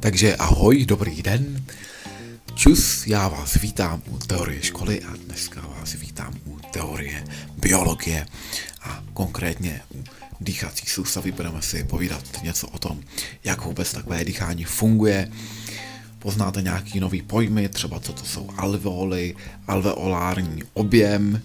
Takže ahoj, dobrý den. Čus, já vás vítám u teorie školy a dneska vás vítám u teorie biologie a konkrétně u dýchací soustavy budeme si povídat něco o tom, jak vůbec takové dýchání funguje. Poznáte nějaký nový pojmy, třeba co to jsou alveoly, alveolární objem,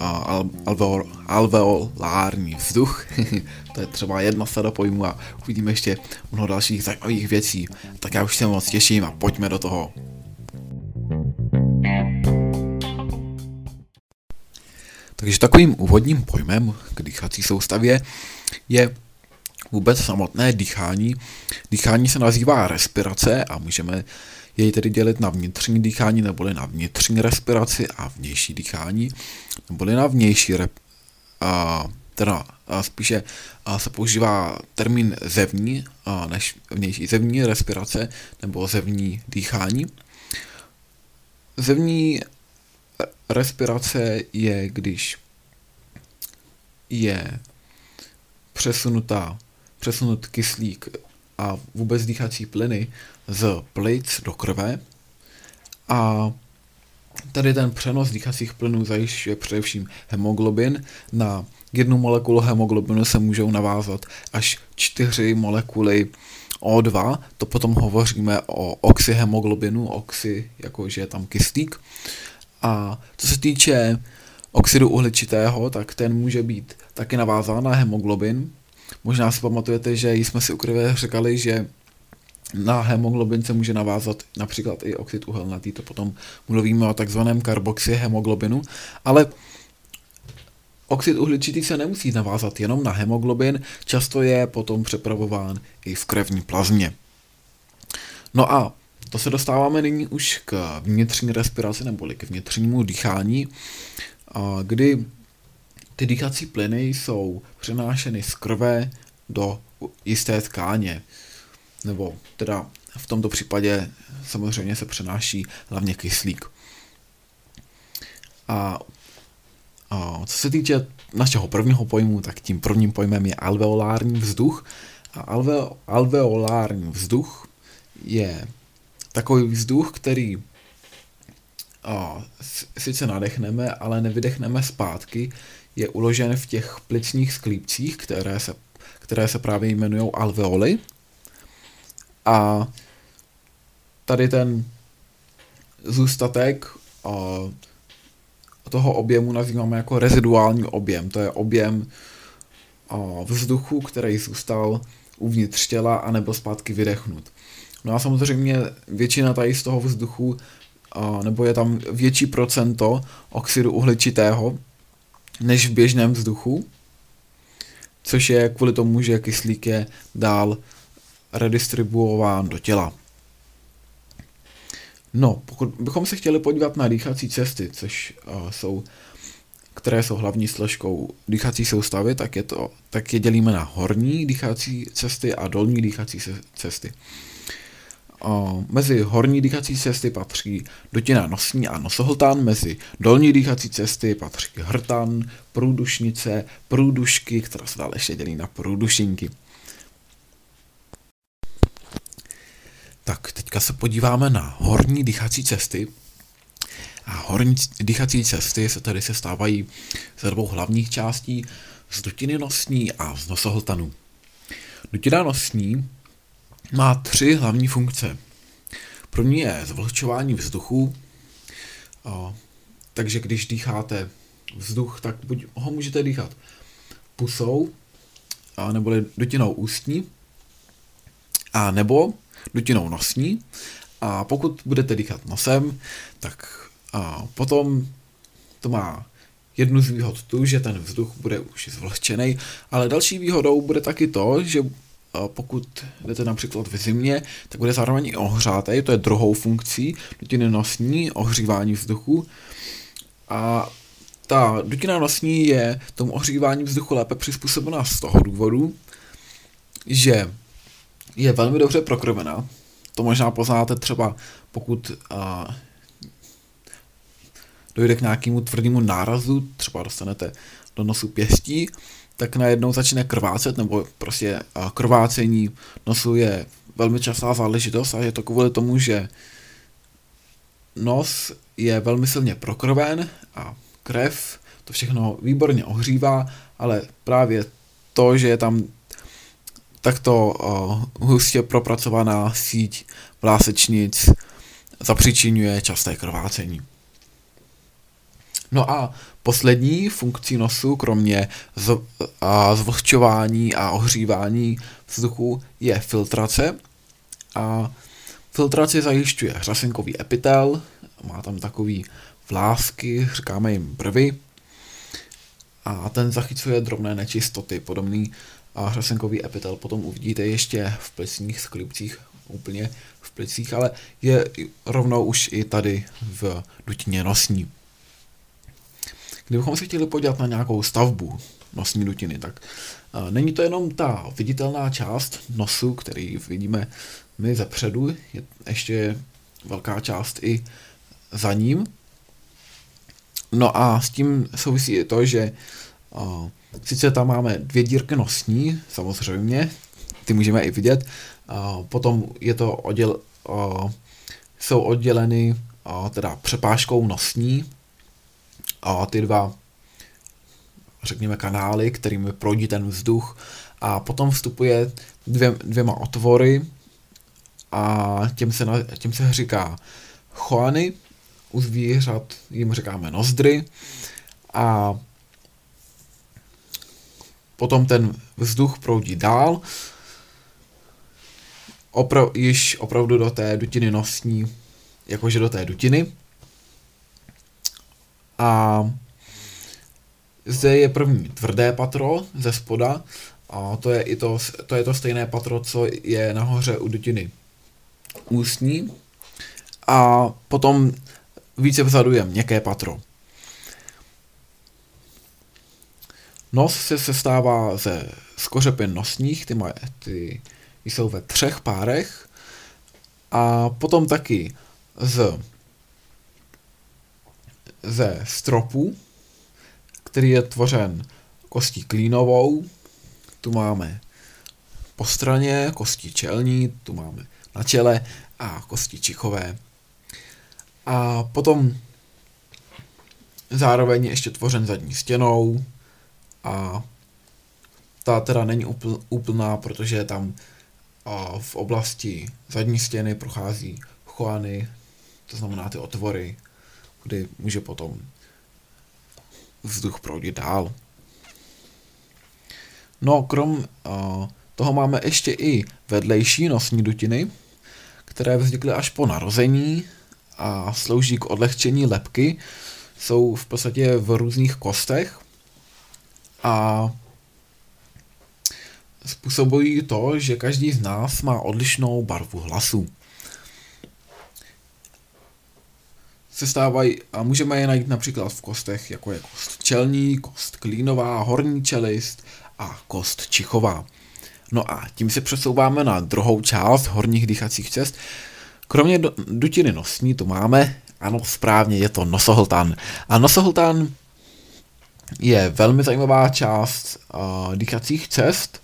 alveol, alveolární vzduch, to je třeba jedna sada pojmů a uvidíme ještě mnoho dalších zajímavých věcí. Tak já už se moc těším a pojďme do toho. Takže takovým úvodním pojmem k dýchací soustavě je vůbec samotné dýchání. Dýchání se nazývá respirace a můžeme jej tedy dělit na vnitřní dýchání neboli na vnitřní respiraci a vnější dýchání, neboli na vnější rep, a, teda a spíše a se používá termín zevní a, než vnější zevní respirace nebo zevní dýchání. Zevní respirace je, když je přesunutá, přesunut kyslík a vůbec dýchací plyny z plic do krve a tady ten přenos dýchacích plynů zajišťuje především hemoglobin. Na jednu molekulu hemoglobinu se můžou navázat až čtyři molekuly O2, to potom hovoříme o oxyhemoglobinu, oxy, jakože je tam kyslík. A co se týče oxidu uhličitého, tak ten může být taky navázán na hemoglobin. Možná si pamatujete, že jsme si u krve říkali, že na hemoglobin se může navázat například i oxid uhelnatý, to potom mluvíme o takzvaném karboxyhemoglobinu, ale oxid uhličitý se nemusí navázat jenom na hemoglobin, často je potom přepravován i v krevní plazmě. No a to se dostáváme nyní už k vnitřní respiraci neboli k vnitřnímu dýchání, kdy ty dýchací plyny jsou přenášeny z krve do jisté tkáně nebo teda v tomto případě samozřejmě se přenáší hlavně kyslík. A, a co se týče našeho prvního pojmu, tak tím prvním pojmem je alveolární vzduch. A alve, alveolární vzduch je takový vzduch, který a, sice nadechneme, ale nevydechneme zpátky, je uložen v těch plicních sklípcích, které se, které se právě jmenují alveoly. A tady ten zůstatek toho objemu nazýváme jako reziduální objem. To je objem vzduchu, který zůstal uvnitř těla a nebo zpátky vydechnut. No a samozřejmě většina tady z toho vzduchu, nebo je tam větší procento oxidu uhličitého než v běžném vzduchu, což je kvůli tomu, že kyslík je dál redistribuován do těla. No, pokud bychom se chtěli podívat na dýchací cesty, což uh, jsou, které jsou hlavní složkou dýchací soustavy, tak je, to, tak je dělíme na horní dýchací cesty a dolní dýchací cesty. Uh, mezi horní dýchací cesty patří dutina nosní a nosohltán, mezi dolní dýchací cesty patří hrtan, průdušnice, průdušky, které se dále ještě dělí na průdušinky. Tak teďka se podíváme na horní dýchací cesty. A horní dýchací cesty se tady se stávají ze dvou hlavních částí, z dutiny nosní a z nosohltanu. Dutina nosní má tři hlavní funkce. První je zvlhčování vzduchu, takže když dýcháte vzduch, tak buď ho můžete dýchat pusou, neboli dutinou ústní, a nebo dutinou nosní a pokud budete dýchat nosem, tak a potom to má jednu z výhod tu, že ten vzduch bude už zvlhčený, ale další výhodou bude taky to, že pokud jdete například v zimě, tak bude zároveň i ohřátý, to je druhou funkcí dutiny nosní, ohřívání vzduchu. A ta dutina nosní je tomu ohřívání vzduchu lépe přizpůsobena z toho důvodu, že je velmi dobře prokrvená. To možná poznáte třeba, pokud a, dojde k nějakému tvrdému nárazu, třeba dostanete do nosu pěstí, tak najednou začne krvácet, nebo prostě krvácení nosu je velmi častá záležitost a je to kvůli tomu, že nos je velmi silně prokrven a krev to všechno výborně ohřívá, ale právě to, že je tam takto uh, hustě propracovaná síť vlásečnic zapřičinuje časté krvácení. No a poslední funkcí nosu, kromě z, a zvlhčování a ohřívání vzduchu, je filtrace. A filtraci zajišťuje řasenkový epitel, má tam takový vlásky, říkáme jim brvy, a ten zachycuje drobné nečistoty, podobný a řasenkový epitel potom uvidíte ještě v plicních sklipcích, úplně v plicích, ale je rovnou už i tady v dutině nosní. Kdybychom se chtěli podívat na nějakou stavbu nosní dutiny, tak není to jenom ta viditelná část nosu, který vidíme my ze předu, je ještě velká část i za ním. No a s tím souvisí i to, že sice tam máme dvě dírky nosní, samozřejmě, ty můžeme i vidět, potom je to odděl, jsou odděleny teda přepážkou nosní. A ty dva řekněme kanály, kterými proudí ten vzduch. A potom vstupuje dvě, dvěma otvory a těm se, těm se říká choany, u zvířat jim říkáme nozdry. A potom ten vzduch proudí dál, opra- již opravdu do té dutiny nosní, jakože do té dutiny. A zde je první tvrdé patro ze spoda, a to je, i to, to je to stejné patro, co je nahoře u dutiny ústní. A potom více vzadu je měkké patro. Nos se sestává ze skořepin nosních, ty, maj, ty jsou ve třech párech. A potom taky z ze stropu, který je tvořen kostí klínovou, tu máme po straně, kostí čelní, tu máme na čele a kosti čichové. A potom zároveň je ještě tvořen zadní stěnou a ta teda není úpl, úplná, protože tam a v oblasti zadní stěny prochází choany, to znamená ty otvory, kdy může potom vzduch proudit dál. No, krom uh, toho máme ještě i vedlejší nosní dutiny, které vznikly až po narození a slouží k odlehčení lepky. Jsou v podstatě v různých kostech a způsobují to, že každý z nás má odlišnou barvu hlasu. Se stávají a můžeme je najít například v kostech, jako je kost čelní, kost klínová, horní čelist a kost čichová. No a tím se přesouváme na druhou část horních dýchacích cest. Kromě dutiny nosní tu máme, ano správně, je to nosohltan. A nosohltan je velmi zajímavá část uh, dýchacích cest,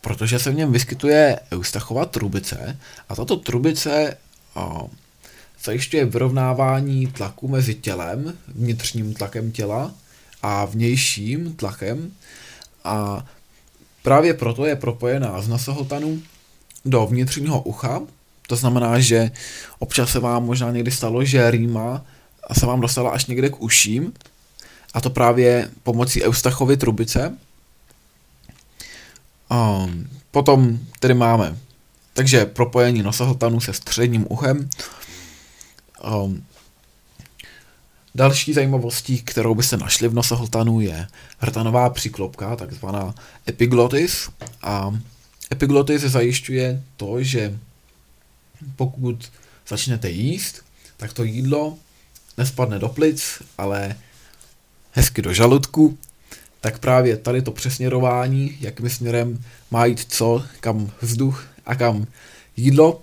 protože se v něm vyskytuje Eustachova trubice a tato trubice uh, zajišťuje vyrovnávání tlaku mezi tělem, vnitřním tlakem těla a vnějším tlakem. A Právě proto je propojená z nosohltanu do vnitřního ucha, to znamená, že občas se vám možná někdy stalo, že rýma se vám dostala až někde k uším, a to právě pomocí Eustachovy trubice. Um, potom tedy máme takže propojení nosohltanu se středním uchem. Um, Další zajímavostí, kterou byste našli v nosohltanu, je hrtanová příklopka, takzvaná epiglotis. A epiglotis zajišťuje to, že pokud začnete jíst, tak to jídlo nespadne do plic, ale hezky do žaludku, tak právě tady to přesměrování, jakým směrem má jít co, kam vzduch a kam jídlo,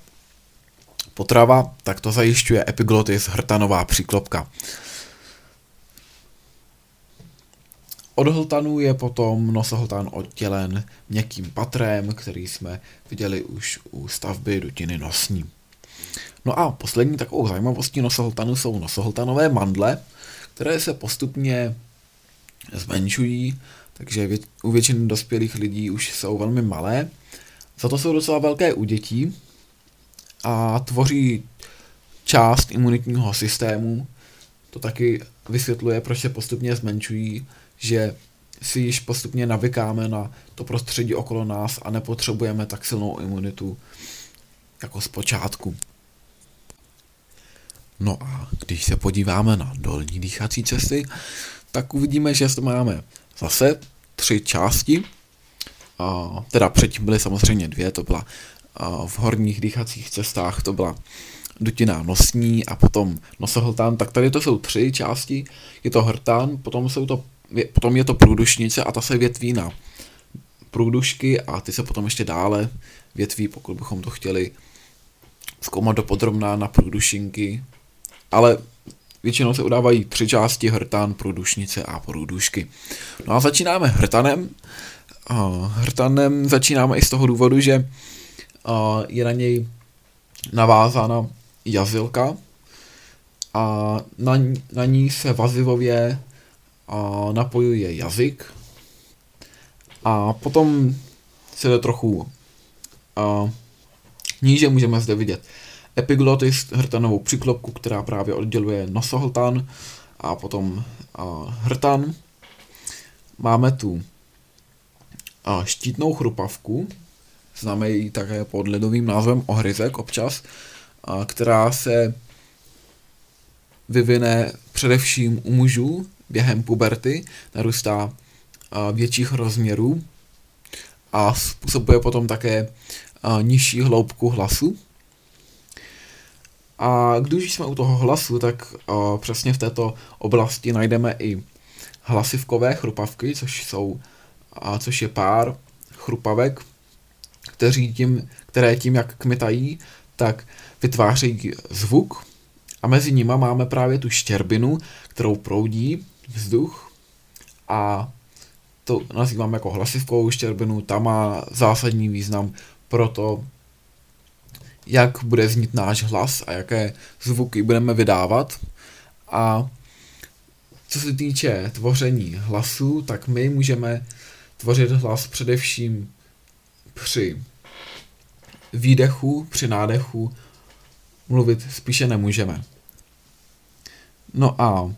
potrava, tak to zajišťuje epiglotis hrtanová příklopka. od hltanu je potom nosohltan oddělen měkkým patrem, který jsme viděli už u stavby dutiny nosní. No a poslední takovou zajímavostí nosohltanu jsou nosohltanové mandle, které se postupně zmenšují, takže u většiny dospělých lidí už jsou velmi malé. Za to jsou docela velké u dětí a tvoří část imunitního systému. To taky vysvětluje, proč se postupně zmenšují, že si již postupně navykáme na to prostředí okolo nás a nepotřebujeme tak silnou imunitu jako zpočátku. No a když se podíváme na dolní dýchací cesty, tak uvidíme, že máme zase tři části. A, teda předtím byly samozřejmě dvě, to byla a, v horních dýchacích cestách, to byla dutina nosní a potom nosohltán, tak tady to jsou tři části, je to hrtán, potom, jsou to, potom je to průdušnice a ta se větví na průdušky a ty se potom ještě dále větví, pokud bychom to chtěli zkoumat do podrobná na průdušinky, ale většinou se udávají tři části, hrtán, průdušnice a průdušky. No a začínáme hrtanem. Hrtanem začínáme i z toho důvodu, že je na něj navázána jazylka a na, na ní se vazivově napojuje jazyk a potom se to trochu a, níže můžeme zde vidět epiglotis, hrtanovou přiklopku, která právě odděluje nosohltan a potom a, hrtan. Máme tu a, štítnou chrupavku, známe ji také pod ledovým názvem ohryzek občas, a, která se vyvine především u mužů během puberty, narůstá a, větších rozměrů a způsobuje potom také a, nižší hloubku hlasu. A když jsme u toho hlasu, tak uh, přesně v této oblasti najdeme i hlasivkové chrupavky, což jsou, uh, což je pár chrupavek, kteří tím, které tím, jak kmitají, tak vytvářejí zvuk. A mezi nimi máme právě tu štěrbinu, kterou proudí vzduch. A to nazýváme jako hlasivkovou štěrbinu, ta má zásadní význam pro to, jak bude znít náš hlas a jaké zvuky budeme vydávat. A co se týče tvoření hlasu, tak my můžeme tvořit hlas především při výdechu, při nádechu mluvit spíše nemůžeme. No a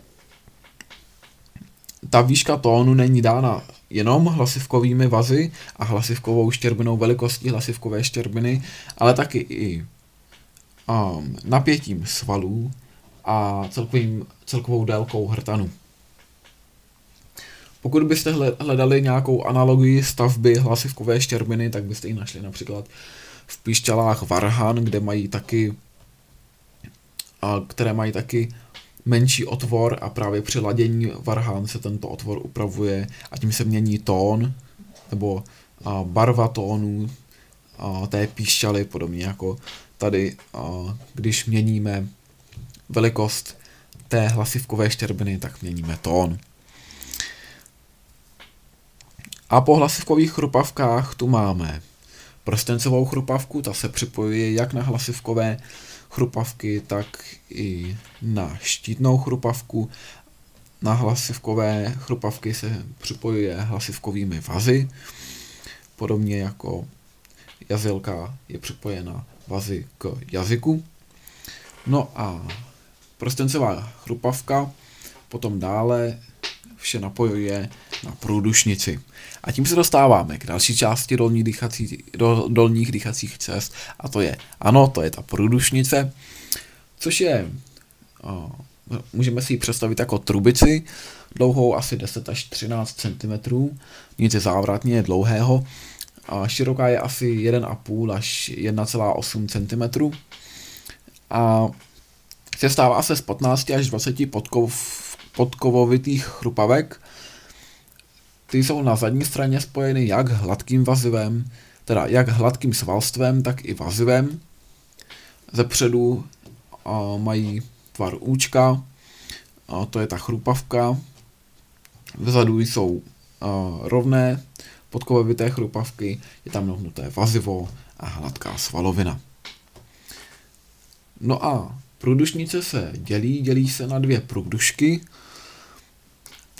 ta výška tónu není dána jenom hlasivkovými vazy a hlasivkovou štěrbinou velikostí hlasivkové štěrbiny, ale taky i um, napětím svalů a celkovým, celkovou délkou hrtanu. Pokud byste hledali nějakou analogii stavby hlasivkové štěrbiny, tak byste ji našli například v píšťalách Varhan, kde mají taky, které mají taky menší otvor a právě při ladění varhán se tento otvor upravuje a tím se mění tón nebo a, barva tónů a, té píšťaly, podobně jako tady, a, když měníme velikost té hlasivkové štěrbiny, tak měníme tón. A po hlasivkových chrupavkách tu máme prstencovou chrupavku, ta se připojuje jak na hlasivkové chrupavky, tak i na štítnou chrupavku. Na hlasivkové chrupavky se připojuje hlasivkovými vazy, podobně jako jazylka je připojena vazy k jazyku. No a prstencová chrupavka potom dále vše napojuje na průdušnici. A tím se dostáváme k další části dolní dýchací, do, dolních dýchacích cest a to je, ano, to je ta průdušnice, což je, o, můžeme si ji představit jako trubici, dlouhou asi 10 až 13 cm, nic je závratně dlouhého, a široká je asi 1,5 až 1,8 cm a sestává se z 15 až 20 podkov, podkovovitých chrupavek, ty jsou na zadní straně spojeny jak hladkým vazivem, teda jak hladkým svalstvem, tak i vazivem. Ze předu mají tvar účka, a to je ta chrupavka, Vzadu jsou rovné podkovovité chrupavky, je tam nohnuté vazivo a hladká svalovina. No a průdušnice se dělí, dělí se na dvě průdušky.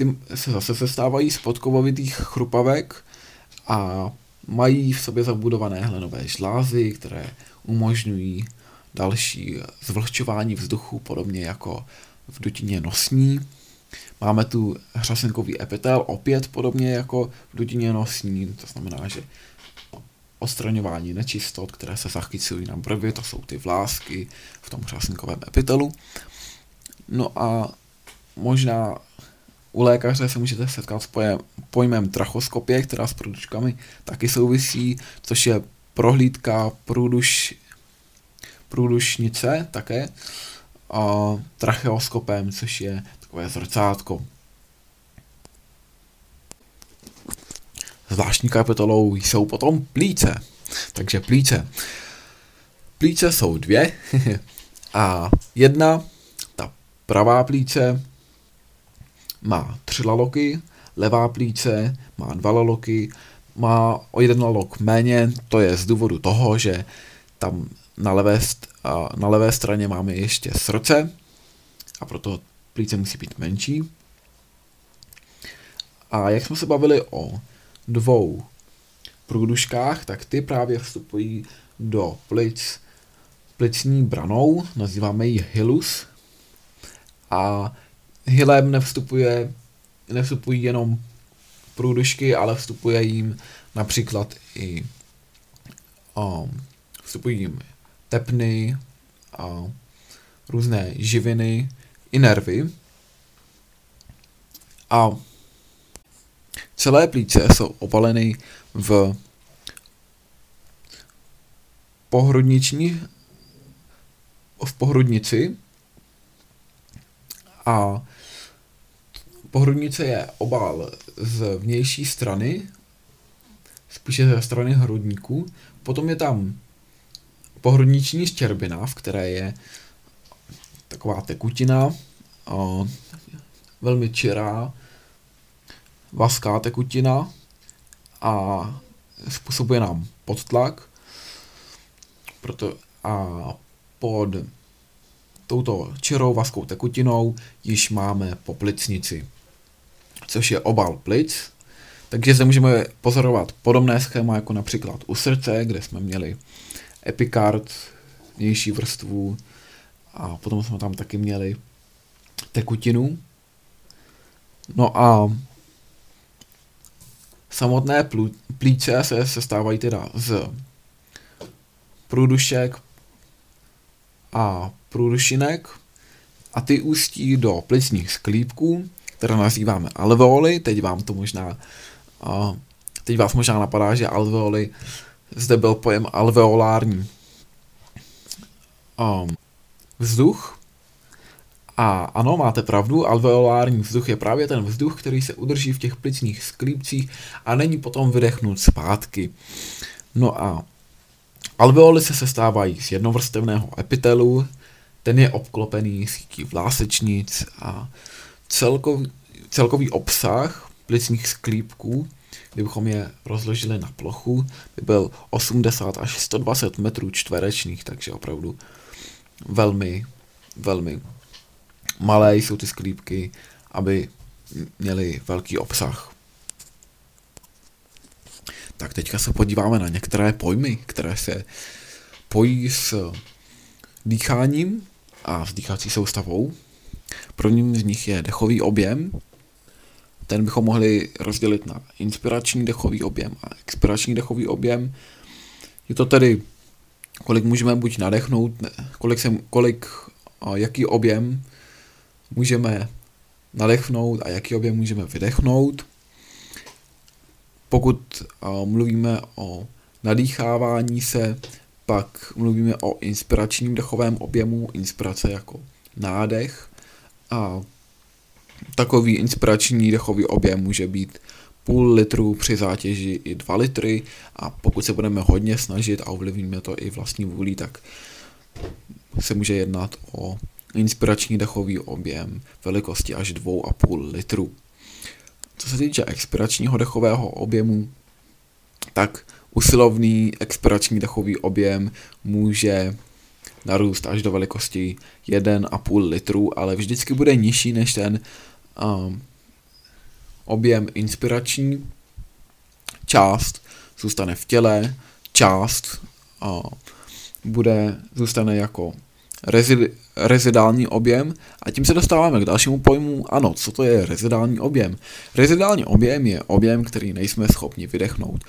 Ty se zase sestávají z podkovovitých chrupavek a mají v sobě zabudované hlenové žlázy, které umožňují další zvlhčování vzduchu, podobně jako v dutině nosní. Máme tu hřasenkový epitel, opět podobně jako v dutině nosní, to znamená, že odstraňování nečistot, které se zachycují na brvě, to jsou ty vlásky v tom hřasenkovém epitelu. No a možná u lékaře se můžete setkat s pojem, pojmem trachoskopie, která s průduškami taky souvisí, což je prohlídka průduš, průdušnice také a tracheoskopem, což je takové zrcátko. Zvláštní kapitolou jsou potom plíce. Takže plíce. Plíce jsou dvě a jedna, ta pravá plíce, má tři laloky, levá plíce má dva laloky, má o jeden lalok méně, to je z důvodu toho, že tam na levé, na levé straně máme ještě srdce a proto plíce musí být menší. A jak jsme se bavili o dvou průduškách, tak ty právě vstupují do plic plicní branou, nazýváme ji hilus. A hilem nevstupuje, nevstupují jenom průdušky, ale vstupuje jim například i um, vstupují jim tepny a různé živiny i nervy. A celé plíce jsou obaleny v pohrudniční v pohrudnici a pohrudnice je obal z vnější strany, spíše ze strany hrudníku. Potom je tam pohrudniční štěrbina, v které je taková tekutina, a velmi čirá, vaská tekutina a způsobuje nám podtlak. Proto a pod touto čirou vaskou tekutinou již máme poplicnici, což je obal plic. Takže zde můžeme pozorovat podobné schéma jako například u srdce, kde jsme měli epikard, vnější vrstvu a potom jsme tam taky měli tekutinu. No a samotné plíce se sestávají teda z průdušek a průdušinek a ty ústí do plicních sklípků, které nazýváme alveoly. Teď vám to možná, uh, teď vás možná napadá, že alveoly, zde byl pojem alveolární um, vzduch. A ano, máte pravdu, alveolární vzduch je právě ten vzduch, který se udrží v těch plicních sklípcích a není potom vydechnut zpátky. No a alveoly se sestávají z jednovrstevného epitelu, ten je obklopený sítí vlásečnic a celkový, celkový obsah plicních sklípků, kdybychom je rozložili na plochu, by byl 80 až 120 metrů čtverečních, takže opravdu velmi, velmi malé jsou ty sklípky, aby měly velký obsah. Tak teďka se podíváme na některé pojmy, které se pojí s dýcháním a s dýchací soustavou. Prvním z nich je dechový objem. Ten bychom mohli rozdělit na inspirační dechový objem a expirační dechový objem. Je to tedy, kolik můžeme buď nadechnout, kolik, se, kolik jaký objem můžeme nadechnout a jaký objem můžeme vydechnout. Pokud mluvíme o nadýchávání se, pak mluvíme o inspiračním dechovém objemu, inspirace jako nádech a takový inspirační dechový objem může být půl litru při zátěži i 2 litry a pokud se budeme hodně snažit a ovlivníme to i vlastní vůlí, tak se může jednat o inspirační dechový objem velikosti až 2,5 litru. Co se týče expiračního dechového objemu, tak usilovný expirační dechový objem může narůst až do velikosti 1,5 litru, ale vždycky bude nižší než ten um, objem inspirační. Část zůstane v těle, část uh, bude, zůstane jako rezid, rezidální objem a tím se dostáváme k dalšímu pojmu. Ano, co to je rezidální objem? Rezidální objem je objem, který nejsme schopni vydechnout.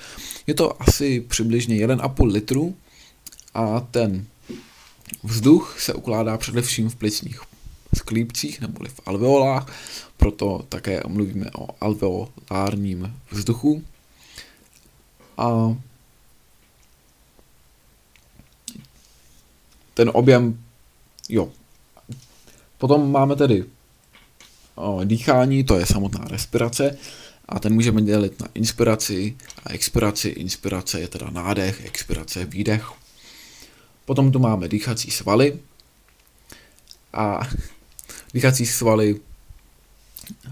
Je to asi přibližně 1,5 litru a ten vzduch se ukládá především v plicních sklípcích neboli v alveolách, proto také mluvíme o alveolárním vzduchu. A ten objem, jo. Potom máme tedy o, dýchání, to je samotná respirace a ten můžeme dělit na inspiraci a expiraci. Inspirace je teda nádech, expirace je výdech. Potom tu máme dýchací svaly a dýchací svaly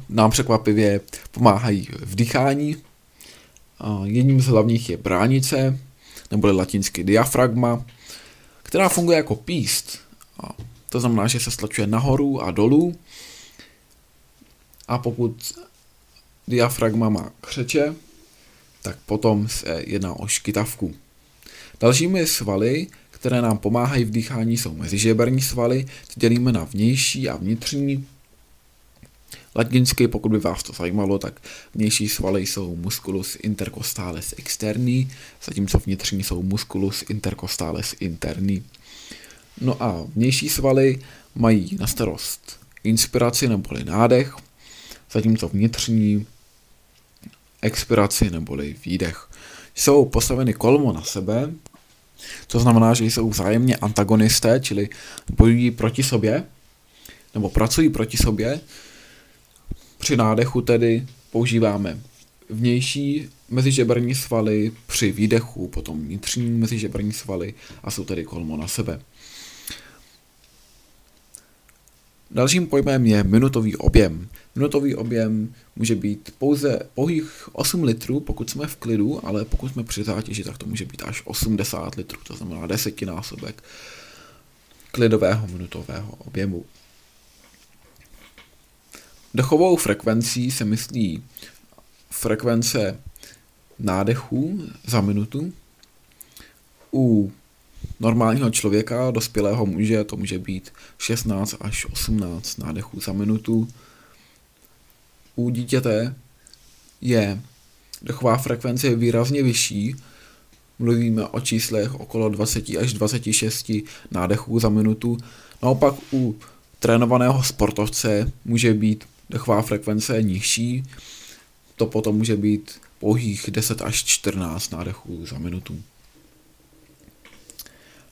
nám překvapivě pomáhají v dýchání. Jedním z hlavních je bránice, neboli latinsky diafragma, která funguje jako píst. To znamená, že se stlačuje nahoru a dolů. A pokud diafragma má křeče, tak potom se jedná o škytavku. Dalšími svaly, které nám pomáhají v dýchání, jsou mezižeberní svaly. Ty dělíme na vnější a vnitřní. Latinsky, pokud by vás to zajímalo, tak vnější svaly jsou musculus intercostalis externi, zatímco vnitřní jsou musculus intercostalis interni. No a vnější svaly mají na starost inspiraci neboli nádech, zatímco vnitřní expiraci neboli výdech. Jsou postaveny kolmo na sebe, to znamená, že jsou vzájemně antagonisté, čili bojují proti sobě, nebo pracují proti sobě, při nádechu tedy používáme vnější mezižebrní svaly, při výdechu potom vnitřní mezižebrní svaly a jsou tedy kolmo na sebe. Dalším pojmem je minutový objem. Minutový objem může být pouze pouhých 8 litrů, pokud jsme v klidu, ale pokud jsme při zátěži, tak to může být až 80 litrů, to znamená desetinásobek klidového minutového objemu. Dechovou frekvencí se myslí frekvence nádechů za minutu. U normálního člověka, dospělého muže, to může být 16 až 18 nádechů za minutu. U dítěte je dechová frekvence výrazně vyšší, mluvíme o číslech okolo 20 až 26 nádechů za minutu. Naopak u trénovaného sportovce může být dechová frekvence nižší, to potom může být pouhých 10 až 14 nádechů za minutu.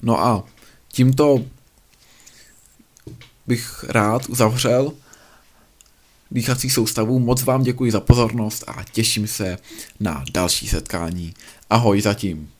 No a tímto bych rád uzavřel dýchací soustavu. Moc vám děkuji za pozornost a těším se na další setkání. Ahoj zatím.